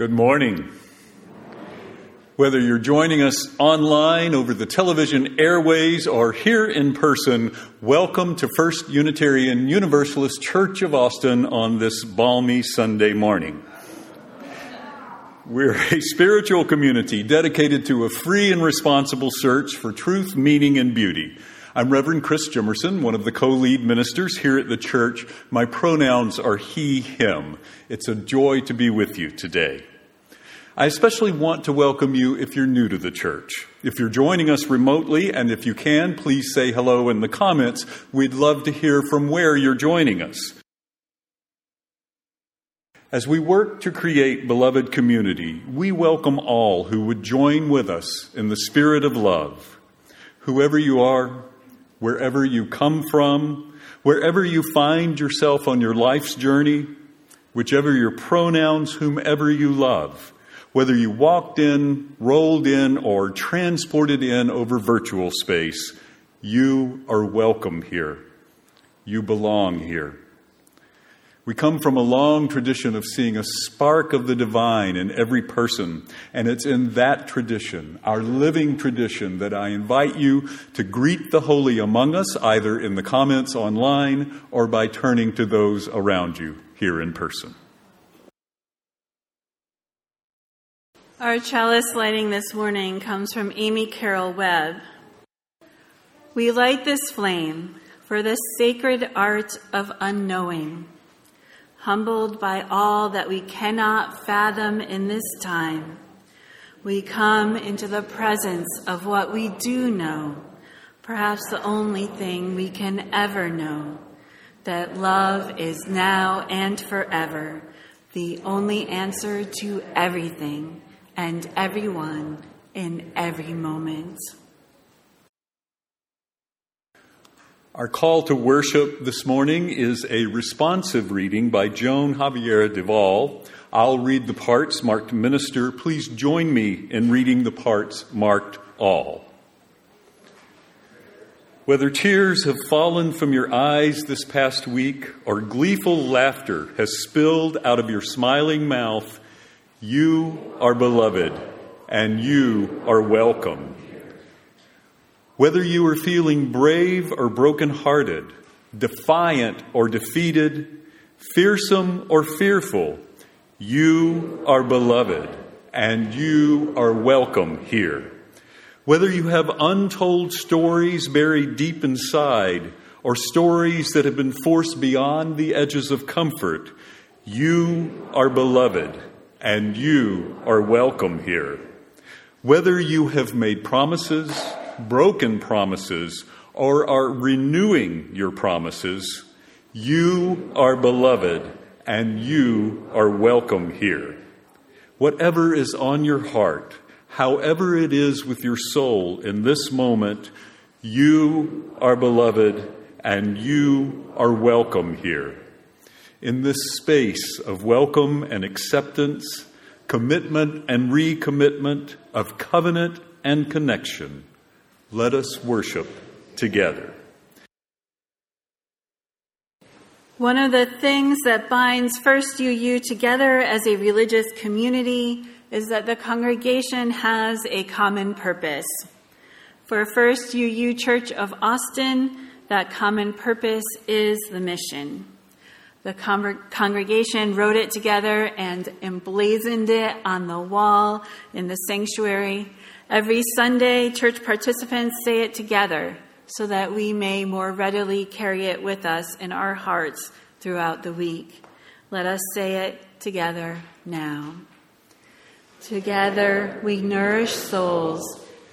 Good morning. Whether you're joining us online over the television airways or here in person, welcome to First Unitarian Universalist Church of Austin on this balmy Sunday morning. We're a spiritual community dedicated to a free and responsible search for truth, meaning, and beauty. I'm Reverend Chris Jimmerson, one of the co lead ministers here at the church. My pronouns are he, him. It's a joy to be with you today. I especially want to welcome you if you're new to the church. If you're joining us remotely, and if you can, please say hello in the comments. We'd love to hear from where you're joining us. As we work to create beloved community, we welcome all who would join with us in the spirit of love. Whoever you are, wherever you come from, wherever you find yourself on your life's journey, whichever your pronouns, whomever you love, whether you walked in, rolled in, or transported in over virtual space, you are welcome here. You belong here. We come from a long tradition of seeing a spark of the divine in every person, and it's in that tradition, our living tradition, that I invite you to greet the holy among us, either in the comments online or by turning to those around you here in person. Our chalice lighting this morning comes from Amy Carol Webb. We light this flame for the sacred art of unknowing, humbled by all that we cannot fathom in this time. We come into the presence of what we do know, perhaps the only thing we can ever know that love is now and forever the only answer to everything and everyone in every moment. Our call to worship this morning is a responsive reading by Joan Javier Duval. I'll read the parts marked minister. Please join me in reading the parts marked all. Whether tears have fallen from your eyes this past week or gleeful laughter has spilled out of your smiling mouth, you are beloved and you are welcome. Whether you are feeling brave or brokenhearted, defiant or defeated, fearsome or fearful, you are beloved and you are welcome here. Whether you have untold stories buried deep inside or stories that have been forced beyond the edges of comfort, you are beloved and you are welcome here. Whether you have made promises, broken promises, or are renewing your promises, you are beloved and you are welcome here. Whatever is on your heart, however it is with your soul in this moment, you are beloved and you are welcome here in this space of welcome and acceptance, commitment and recommitment, of covenant and connection, let us worship together. One of the things that binds First UU together as a religious community is that the congregation has a common purpose. For First UU Church of Austin, that common purpose is the mission. The congregation wrote it together and emblazoned it on the wall in the sanctuary. Every Sunday, church participants say it together so that we may more readily carry it with us in our hearts throughout the week. Let us say it together now. Together we nourish souls,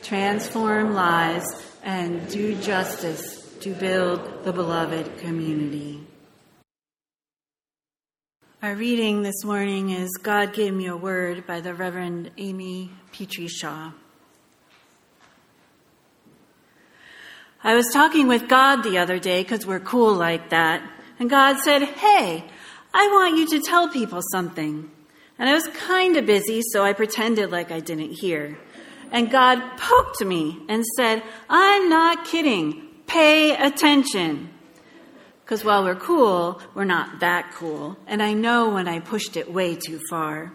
transform lives, and do justice to build the beloved community. Our reading this morning is God Gave Me a Word by the Reverend Amy Petrie Shaw. I was talking with God the other day because we're cool like that, and God said, Hey, I want you to tell people something. And I was kind of busy, so I pretended like I didn't hear. And God poked me and said, I'm not kidding. Pay attention. Because while we're cool, we're not that cool. And I know when I pushed it way too far.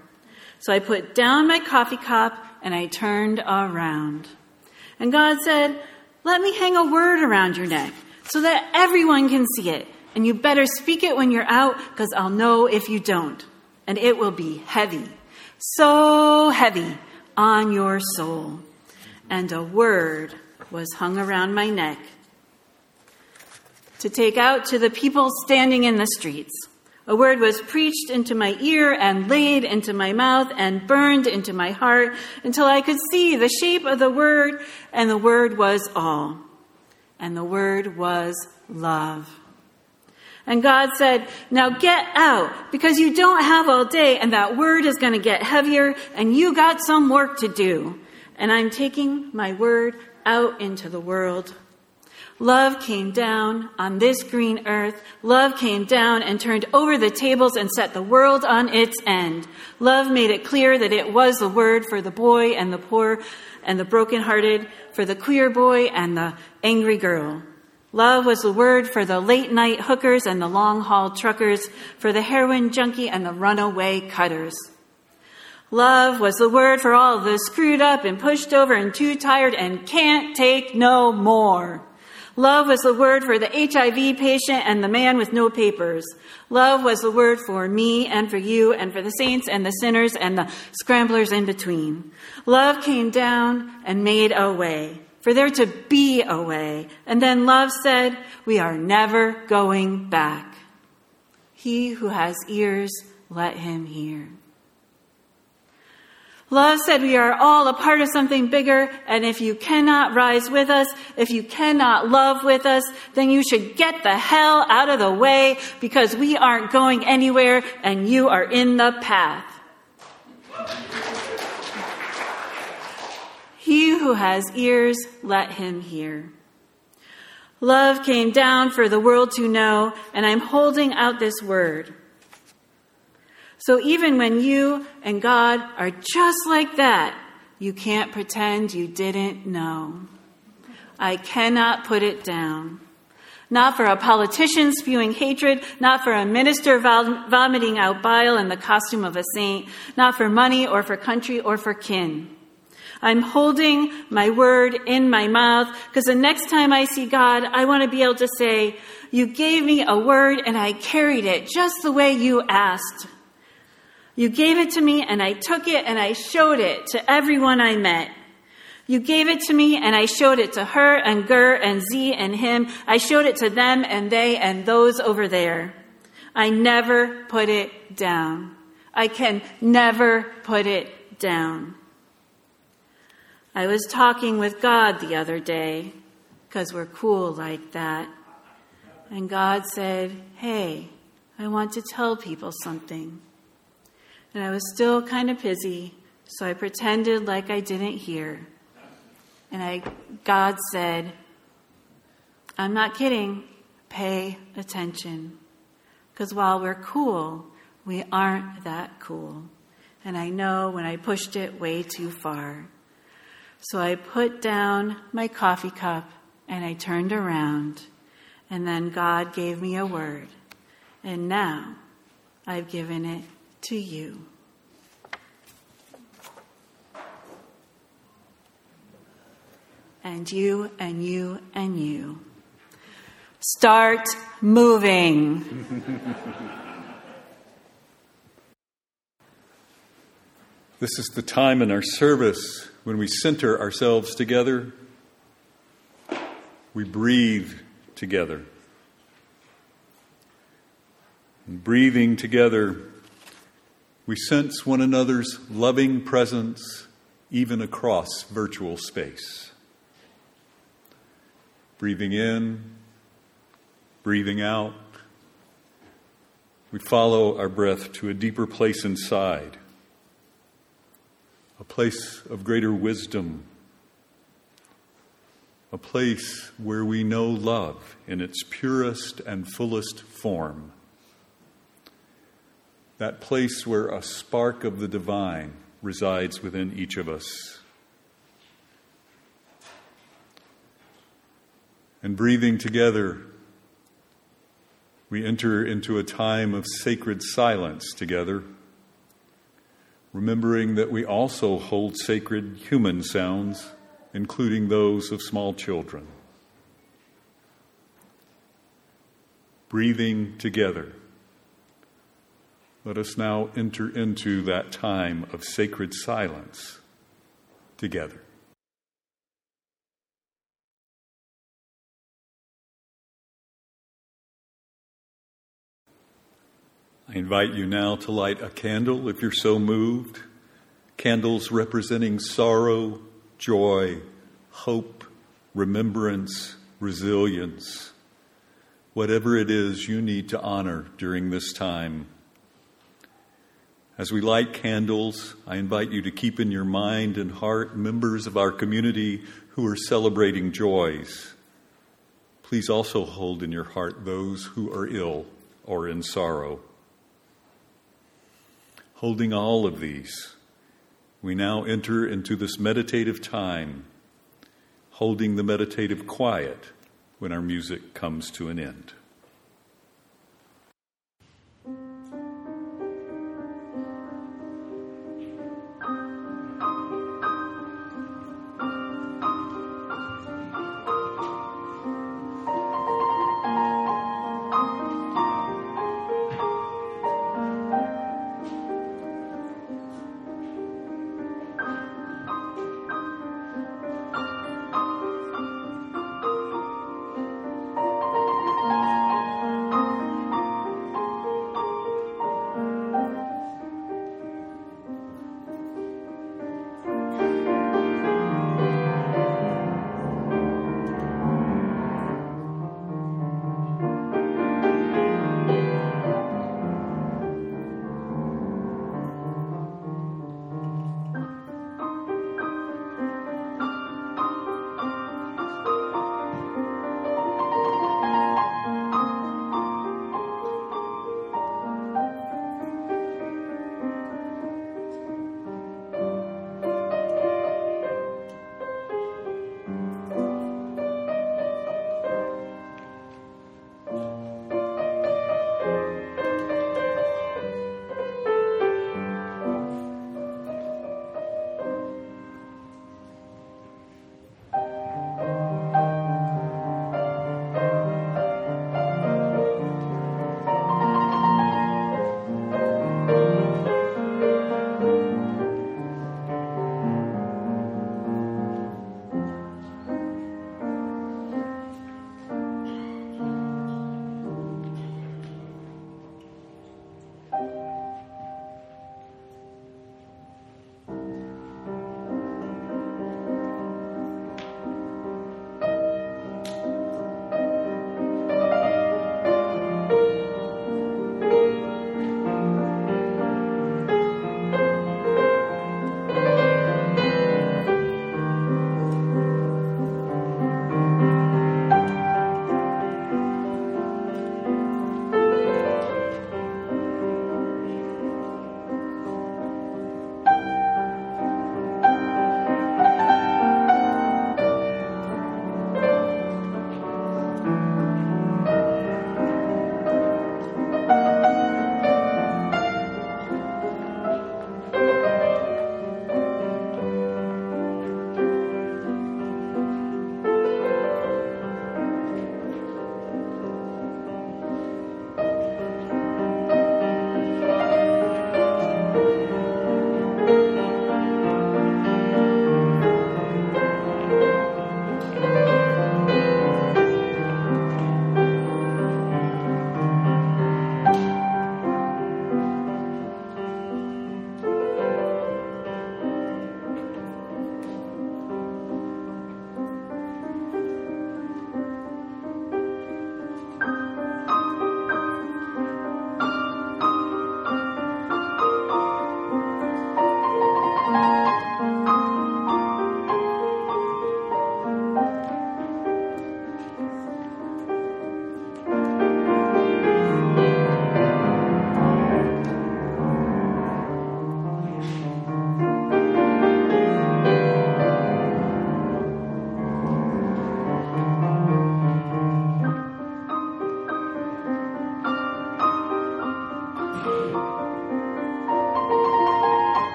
So I put down my coffee cup and I turned around. And God said, Let me hang a word around your neck so that everyone can see it. And you better speak it when you're out because I'll know if you don't. And it will be heavy, so heavy on your soul. And a word was hung around my neck to take out to the people standing in the streets. A word was preached into my ear and laid into my mouth and burned into my heart until I could see the shape of the word, and the word was all. And the word was love. And God said, Now get out, because you don't have all day, and that word is going to get heavier, and you got some work to do. And I'm taking my word out into the world. Love came down on this green earth. Love came down and turned over the tables and set the world on its end. Love made it clear that it was the word for the boy and the poor and the brokenhearted, for the queer boy and the angry girl. Love was the word for the late night hookers and the long haul truckers, for the heroin junkie and the runaway cutters. Love was the word for all the screwed up and pushed over and too tired and can't take no more. Love was the word for the HIV patient and the man with no papers. Love was the word for me and for you and for the saints and the sinners and the scramblers in between. Love came down and made a way, for there to be a way. And then love said, We are never going back. He who has ears, let him hear. Love said we are all a part of something bigger, and if you cannot rise with us, if you cannot love with us, then you should get the hell out of the way because we aren't going anywhere and you are in the path. He who has ears, let him hear. Love came down for the world to know, and I'm holding out this word. So even when you and God are just like that, you can't pretend you didn't know. I cannot put it down. Not for a politician spewing hatred, not for a minister vomiting out bile in the costume of a saint, not for money or for country or for kin. I'm holding my word in my mouth because the next time I see God, I want to be able to say, You gave me a word and I carried it just the way you asked. You gave it to me and I took it and I showed it to everyone I met. You gave it to me and I showed it to her and Gur and Z and him. I showed it to them and they and those over there. I never put it down. I can never put it down. I was talking with God the other day because we're cool like that. And God said, Hey, I want to tell people something. And I was still kind of busy, so I pretended like I didn't hear. And I, God said, I'm not kidding. Pay attention. Because while we're cool, we aren't that cool. And I know when I pushed it way too far. So I put down my coffee cup and I turned around. And then God gave me a word. And now I've given it to you. And you and you and you. Start moving. this is the time in our service when we center ourselves together. We breathe together. And breathing together, we sense one another's loving presence even across virtual space. Breathing in, breathing out, we follow our breath to a deeper place inside, a place of greater wisdom, a place where we know love in its purest and fullest form that place where a spark of the divine resides within each of us. And breathing together, we enter into a time of sacred silence together, remembering that we also hold sacred human sounds, including those of small children. Breathing together. Let us now enter into that time of sacred silence together. I invite you now to light a candle if you're so moved. Candles representing sorrow, joy, hope, remembrance, resilience. Whatever it is you need to honor during this time. As we light candles, I invite you to keep in your mind and heart members of our community who are celebrating joys. Please also hold in your heart those who are ill or in sorrow. Holding all of these, we now enter into this meditative time, holding the meditative quiet when our music comes to an end.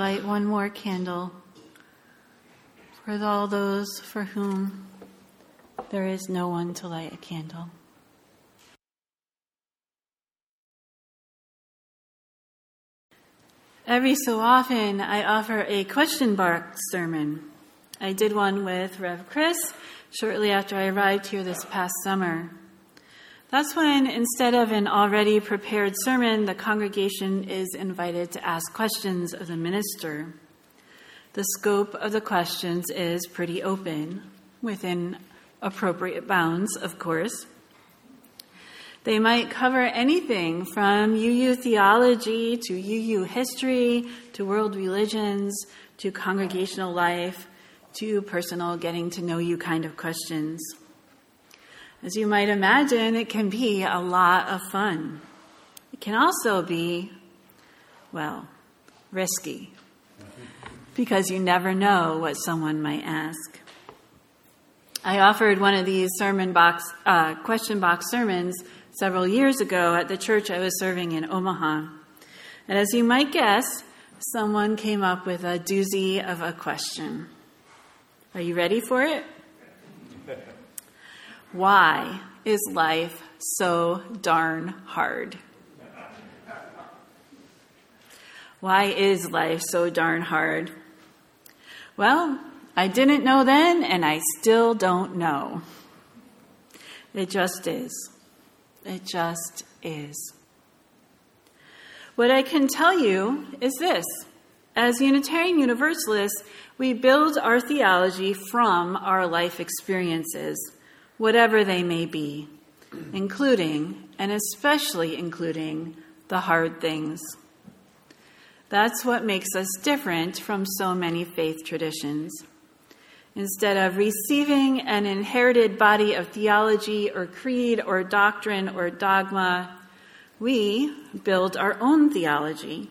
Light one more candle for all those for whom there is no one to light a candle. Every so often, I offer a question box sermon. I did one with Rev Chris shortly after I arrived here this past summer. That's when, instead of an already prepared sermon, the congregation is invited to ask questions of the minister. The scope of the questions is pretty open, within appropriate bounds, of course. They might cover anything from UU theology to UU history to world religions to congregational life to personal getting to know you kind of questions. As you might imagine, it can be a lot of fun. It can also be, well, risky because you never know what someone might ask. I offered one of these sermon box, uh, question box sermons several years ago at the church I was serving in Omaha. And as you might guess, someone came up with a doozy of a question. Are you ready for it? Why is life so darn hard? Why is life so darn hard? Well, I didn't know then, and I still don't know. It just is. It just is. What I can tell you is this as Unitarian Universalists, we build our theology from our life experiences whatever they may be, including and especially including the hard things. That's what makes us different from so many faith traditions. Instead of receiving an inherited body of theology or creed or doctrine or dogma, we build our own theology.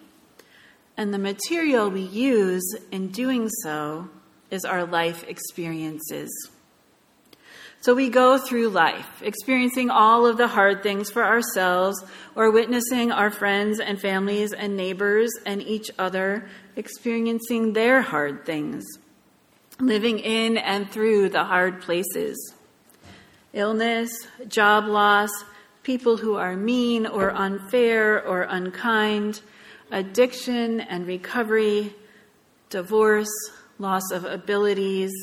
And the material we use in doing so is our life experiences. So we go through life, experiencing all of the hard things for ourselves or witnessing our friends and families and neighbors and each other experiencing their hard things, living in and through the hard places. Illness, job loss, people who are mean or unfair or unkind, addiction and recovery, divorce, loss of abilities,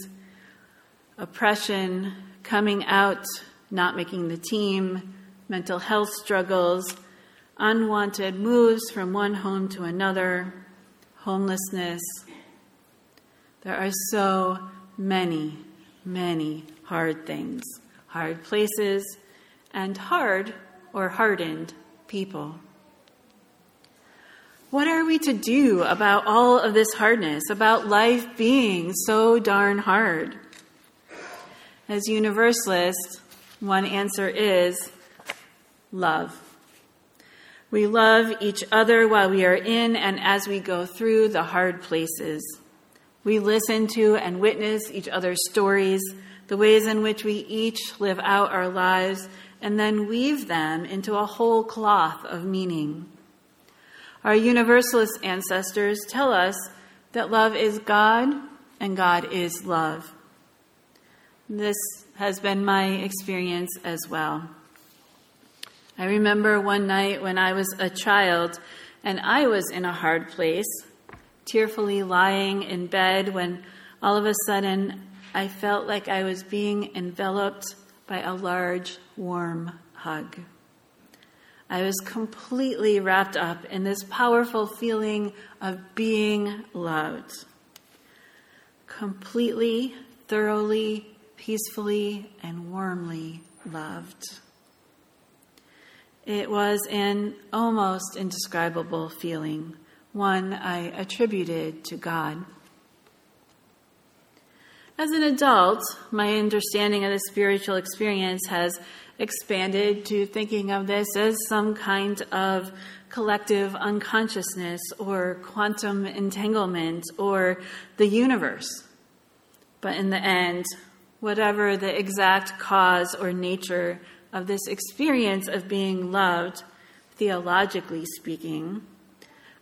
oppression, coming out, not making the team, mental health struggles, unwanted moves from one home to another, homelessness. There are so many, many hard things, hard places, and hard or hardened people. What are we to do about all of this hardness, about life being so darn hard? As Universalists, one answer is love. We love each other while we are in and as we go through the hard places. We listen to and witness each other's stories, the ways in which we each live out our lives, and then weave them into a whole cloth of meaning. Our Universalist ancestors tell us that love is God and God is love. This has been my experience as well. I remember one night when I was a child and I was in a hard place, tearfully lying in bed when all of a sudden I felt like I was being enveloped by a large, warm hug. I was completely wrapped up in this powerful feeling of being loved. Completely, thoroughly, peacefully and warmly loved. It was an almost indescribable feeling, one I attributed to God. As an adult, my understanding of the spiritual experience has expanded to thinking of this as some kind of collective unconsciousness or quantum entanglement or the universe. But in the end, whatever the exact cause or nature of this experience of being loved, theologically speaking,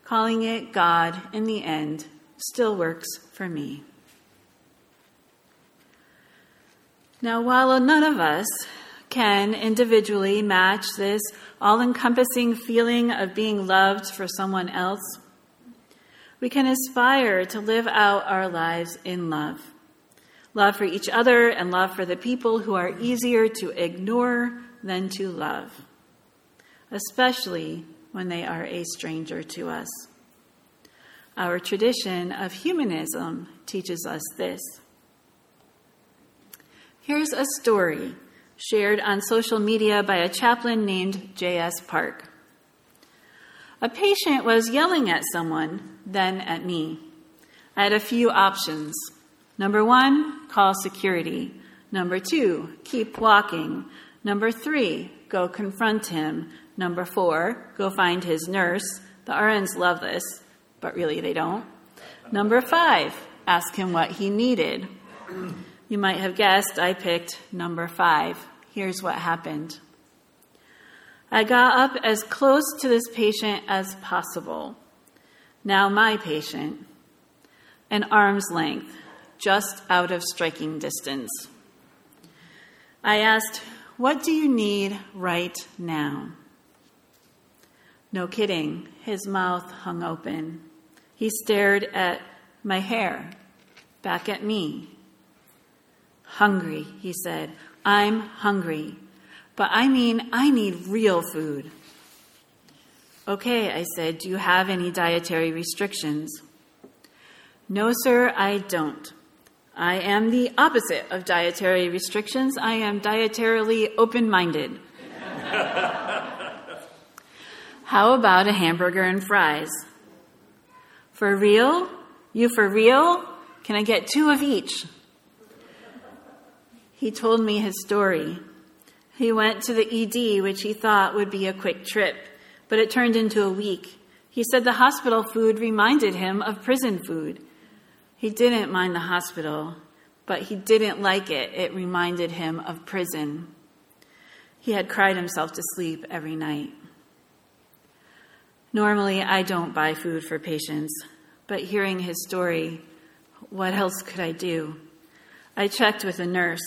calling it God in the end still works for me. Now, while none of us can individually match this all encompassing feeling of being loved for someone else, we can aspire to live out our lives in love. Love for each other and love for the people who are easier to ignore than to love, especially when they are a stranger to us. Our tradition of humanism teaches us this. Here's a story shared on social media by a chaplain named J.S. Park. A patient was yelling at someone, then at me. I had a few options. Number one, call security. Number two, keep walking. Number three, go confront him. Number four, go find his nurse. The RNs love this but really they don't. Number five, ask him what he needed. You might have guessed I picked number five. Here's what happened. I got up as close to this patient as possible. Now, my patient, an arm's length, just out of striking distance. I asked, What do you need right now? No kidding, his mouth hung open. He stared at my hair, back at me. Hungry, he said. I'm hungry. But I mean, I need real food. Okay, I said, do you have any dietary restrictions? No, sir, I don't. I am the opposite of dietary restrictions. I am dietarily open minded. How about a hamburger and fries? For real? You for real? Can I get two of each? He told me his story. He went to the ED, which he thought would be a quick trip, but it turned into a week. He said the hospital food reminded him of prison food. He didn't mind the hospital, but he didn't like it. It reminded him of prison. He had cried himself to sleep every night. Normally, I don't buy food for patients, but hearing his story, what else could I do? I checked with a nurse.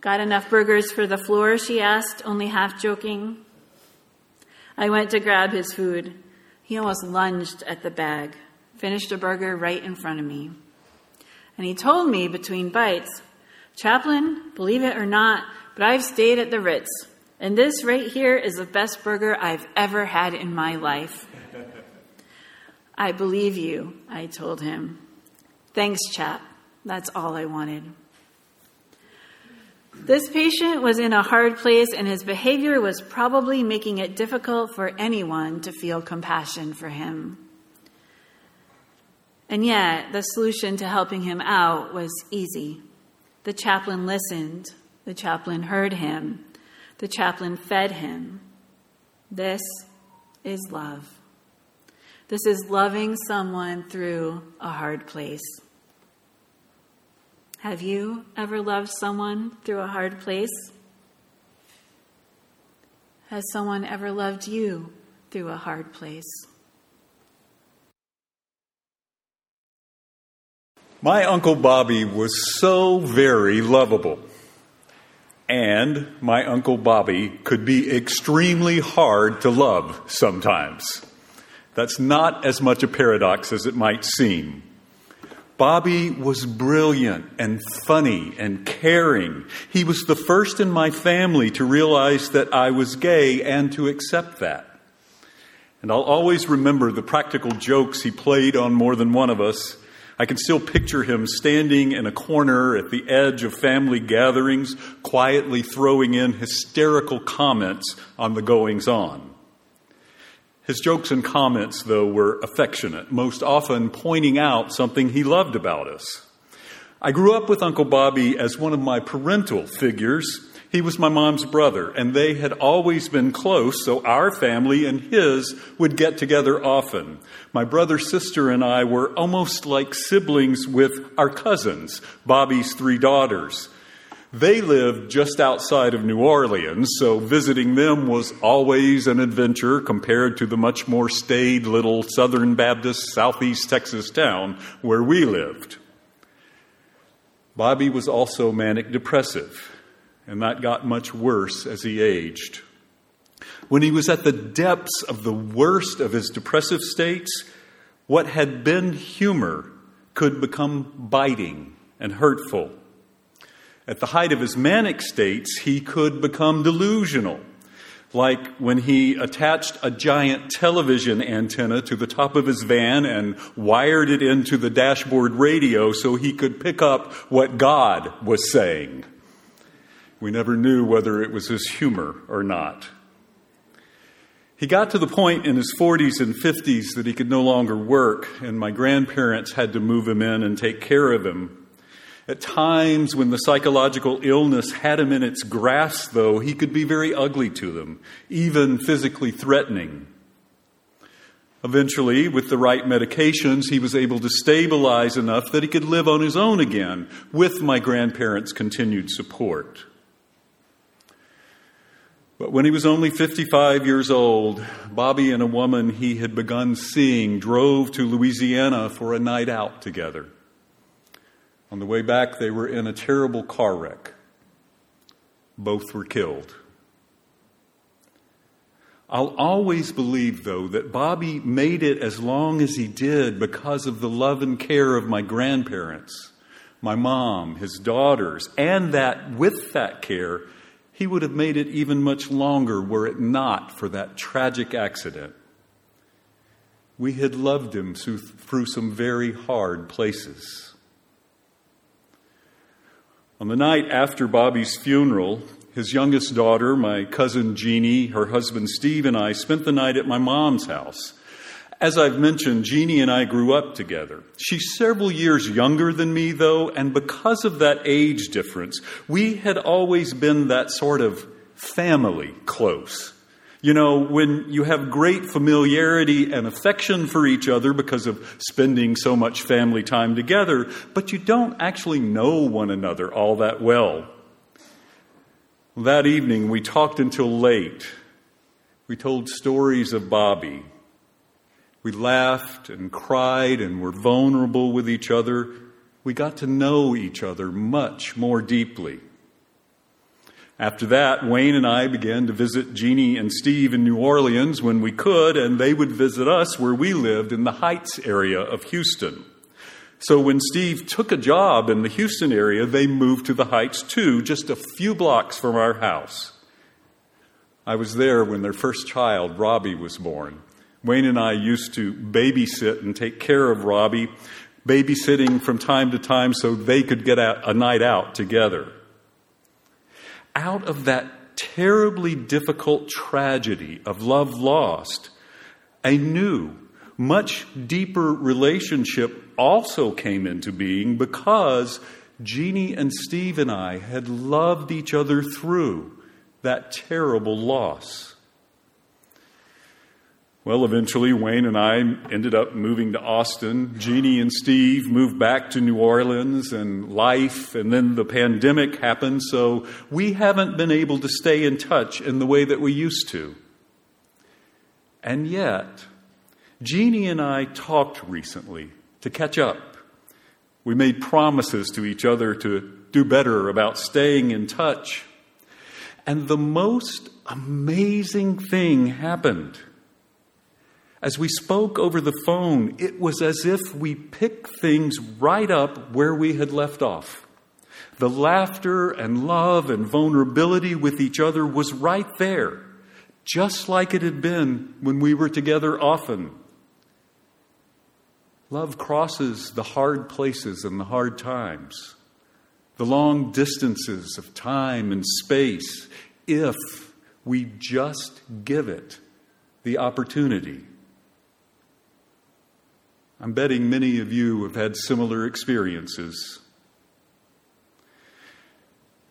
Got enough burgers for the floor? she asked, only half joking. I went to grab his food. He almost lunged at the bag, finished a burger right in front of me. And he told me between bites, Chaplain, believe it or not, but I've stayed at the Ritz. And this right here is the best burger I've ever had in my life. I believe you, I told him. Thanks, chap. That's all I wanted. This patient was in a hard place, and his behavior was probably making it difficult for anyone to feel compassion for him. And yet, the solution to helping him out was easy. The chaplain listened, the chaplain heard him, the chaplain fed him. This is love. This is loving someone through a hard place. Have you ever loved someone through a hard place? Has someone ever loved you through a hard place? My Uncle Bobby was so very lovable and my Uncle Bobby could be extremely hard to love sometimes. That's not as much a paradox as it might seem. Bobby was brilliant and funny and caring. He was the first in my family to realize that I was gay and to accept that. And I'll always remember the practical jokes he played on more than one of us I can still picture him standing in a corner at the edge of family gatherings, quietly throwing in hysterical comments on the goings on. His jokes and comments, though, were affectionate, most often pointing out something he loved about us. I grew up with Uncle Bobby as one of my parental figures he was my mom's brother, and they had always been close, so our family and his would get together often. My brother, sister, and I were almost like siblings with our cousins, Bobby's three daughters. They lived just outside of New Orleans, so visiting them was always an adventure compared to the much more staid little Southern Baptist Southeast Texas town where we lived. Bobby was also manic depressive, and that got much worse as he aged. When he was at the depths of the worst of his depressive states, what had been humor could become biting and hurtful. At the height of his manic states, he could become delusional, like when he attached a giant television antenna to the top of his van and wired it into the dashboard radio so he could pick up what God was saying. We never knew whether it was his humor or not. He got to the point in his 40s and 50s that he could no longer work, and my grandparents had to move him in and take care of him. At times, when the psychological illness had him in its grasp, though, he could be very ugly to them, even physically threatening. Eventually, with the right medications, he was able to stabilize enough that he could live on his own again with my grandparents' continued support. But when he was only 55 years old, Bobby and a woman he had begun seeing drove to Louisiana for a night out together. On the way back, they were in a terrible car wreck. Both were killed. I'll always believe, though, that Bobby made it as long as he did because of the love and care of my grandparents, my mom, his daughters, and that with that care, he would have made it even much longer were it not for that tragic accident. We had loved him through some very hard places. On the night after Bobby's funeral, his youngest daughter, my cousin Jeannie, her husband Steve, and I spent the night at my mom's house. As I've mentioned, Jeannie and I grew up together. She's several years younger than me, though, and because of that age difference, we had always been that sort of family close. You know, when you have great familiarity and affection for each other because of spending so much family time together, but you don't actually know one another all that well. That evening, we talked until late. We told stories of Bobby we laughed and cried and were vulnerable with each other. We got to know each other much more deeply. After that, Wayne and I began to visit Jeannie and Steve in New Orleans when we could, and they would visit us where we lived in the Heights area of Houston. So when Steve took a job in the Houston area, they moved to the Heights too, just a few blocks from our house. I was there when their first child, Robbie, was born. Wayne and I used to babysit and take care of Robbie, babysitting from time to time so they could get a night out together. Out of that terribly difficult tragedy of love lost, a new, much deeper relationship also came into being because Jeannie and Steve and I had loved each other through that terrible loss. Well, eventually, Wayne and I ended up moving to Austin. Jeannie and Steve moved back to New Orleans and life, and then the pandemic happened, so we haven't been able to stay in touch in the way that we used to. And yet, Jeannie and I talked recently to catch up. We made promises to each other to do better about staying in touch. And the most amazing thing happened. As we spoke over the phone, it was as if we picked things right up where we had left off. The laughter and love and vulnerability with each other was right there, just like it had been when we were together often. Love crosses the hard places and the hard times, the long distances of time and space, if we just give it the opportunity. I'm betting many of you have had similar experiences.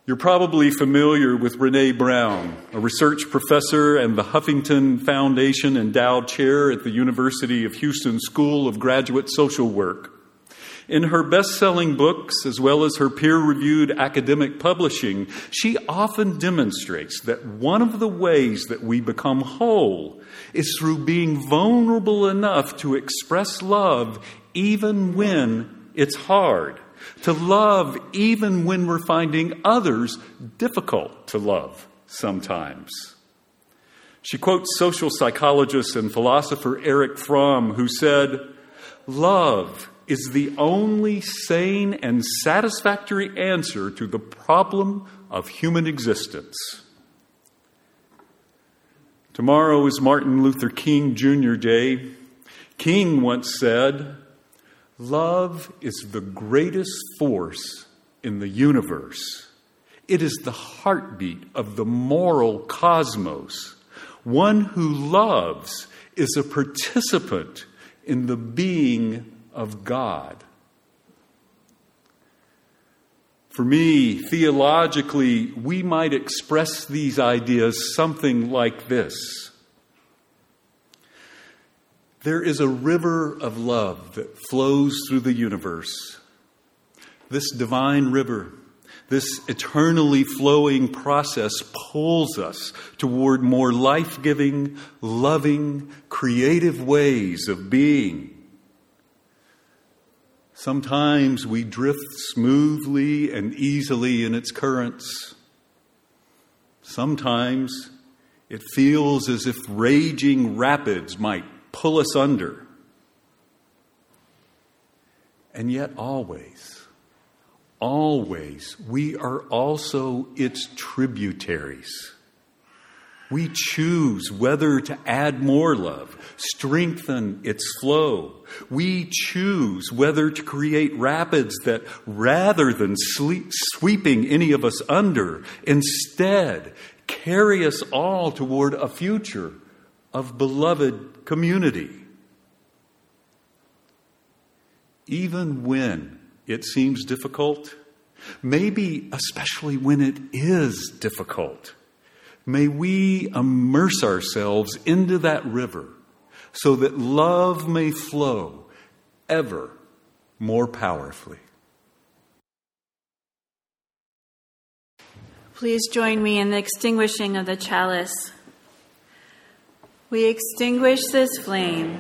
You're probably familiar with Brené Brown, a research professor and the Huffington Foundation endowed chair at the University of Houston School of Graduate Social Work. In her best selling books, as well as her peer reviewed academic publishing, she often demonstrates that one of the ways that we become whole is through being vulnerable enough to express love even when it's hard, to love even when we're finding others difficult to love sometimes. She quotes social psychologist and philosopher Erich Fromm, who said, Love is the only sane and satisfactory answer to the problem of human existence. Tomorrow is Martin Luther King Jr. Day. King once said, Love is the greatest force in the universe. It is the heartbeat of the moral cosmos. One who loves is a participant in the being of God. For me, theologically, we might express these ideas something like this There is a river of love that flows through the universe. This divine river, this eternally flowing process pulls us toward more life giving, loving, creative ways of being Sometimes we drift smoothly and easily in its currents. Sometimes it feels as if raging rapids might pull us under. And yet, always, always, we are also its tributaries. We choose whether to add more love, strengthen its flow. We choose whether to create rapids that, rather than sleep, sweeping any of us under, instead carry us all toward a future of beloved community. Even when it seems difficult, maybe especially when it is difficult May we immerse ourselves into that river so that love may flow ever more powerfully. Please join me in the extinguishing of the chalice. We extinguish this flame,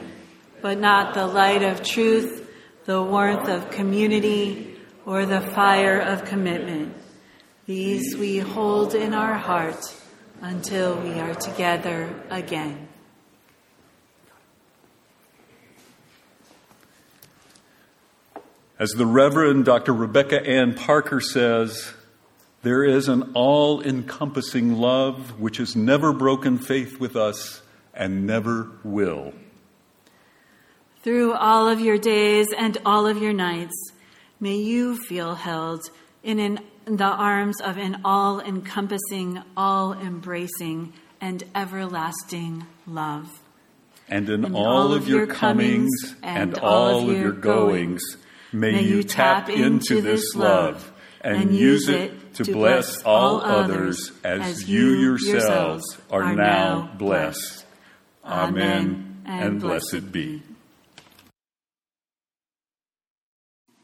but not the light of truth, the warmth of community, or the fire of commitment. These we hold in our hearts until we are together again. As the Reverend Dr. Rebecca Ann Parker says, there is an all encompassing love which has never broken faith with us and never will. Through all of your days and all of your nights, may you feel held in an the arms of an all encompassing, all embracing, and everlasting love. And in, in all, all, of your comings and, all of your goings, may you tap into this love and use it to bless all others as you yourselves are now blessed. Amen and blessed be.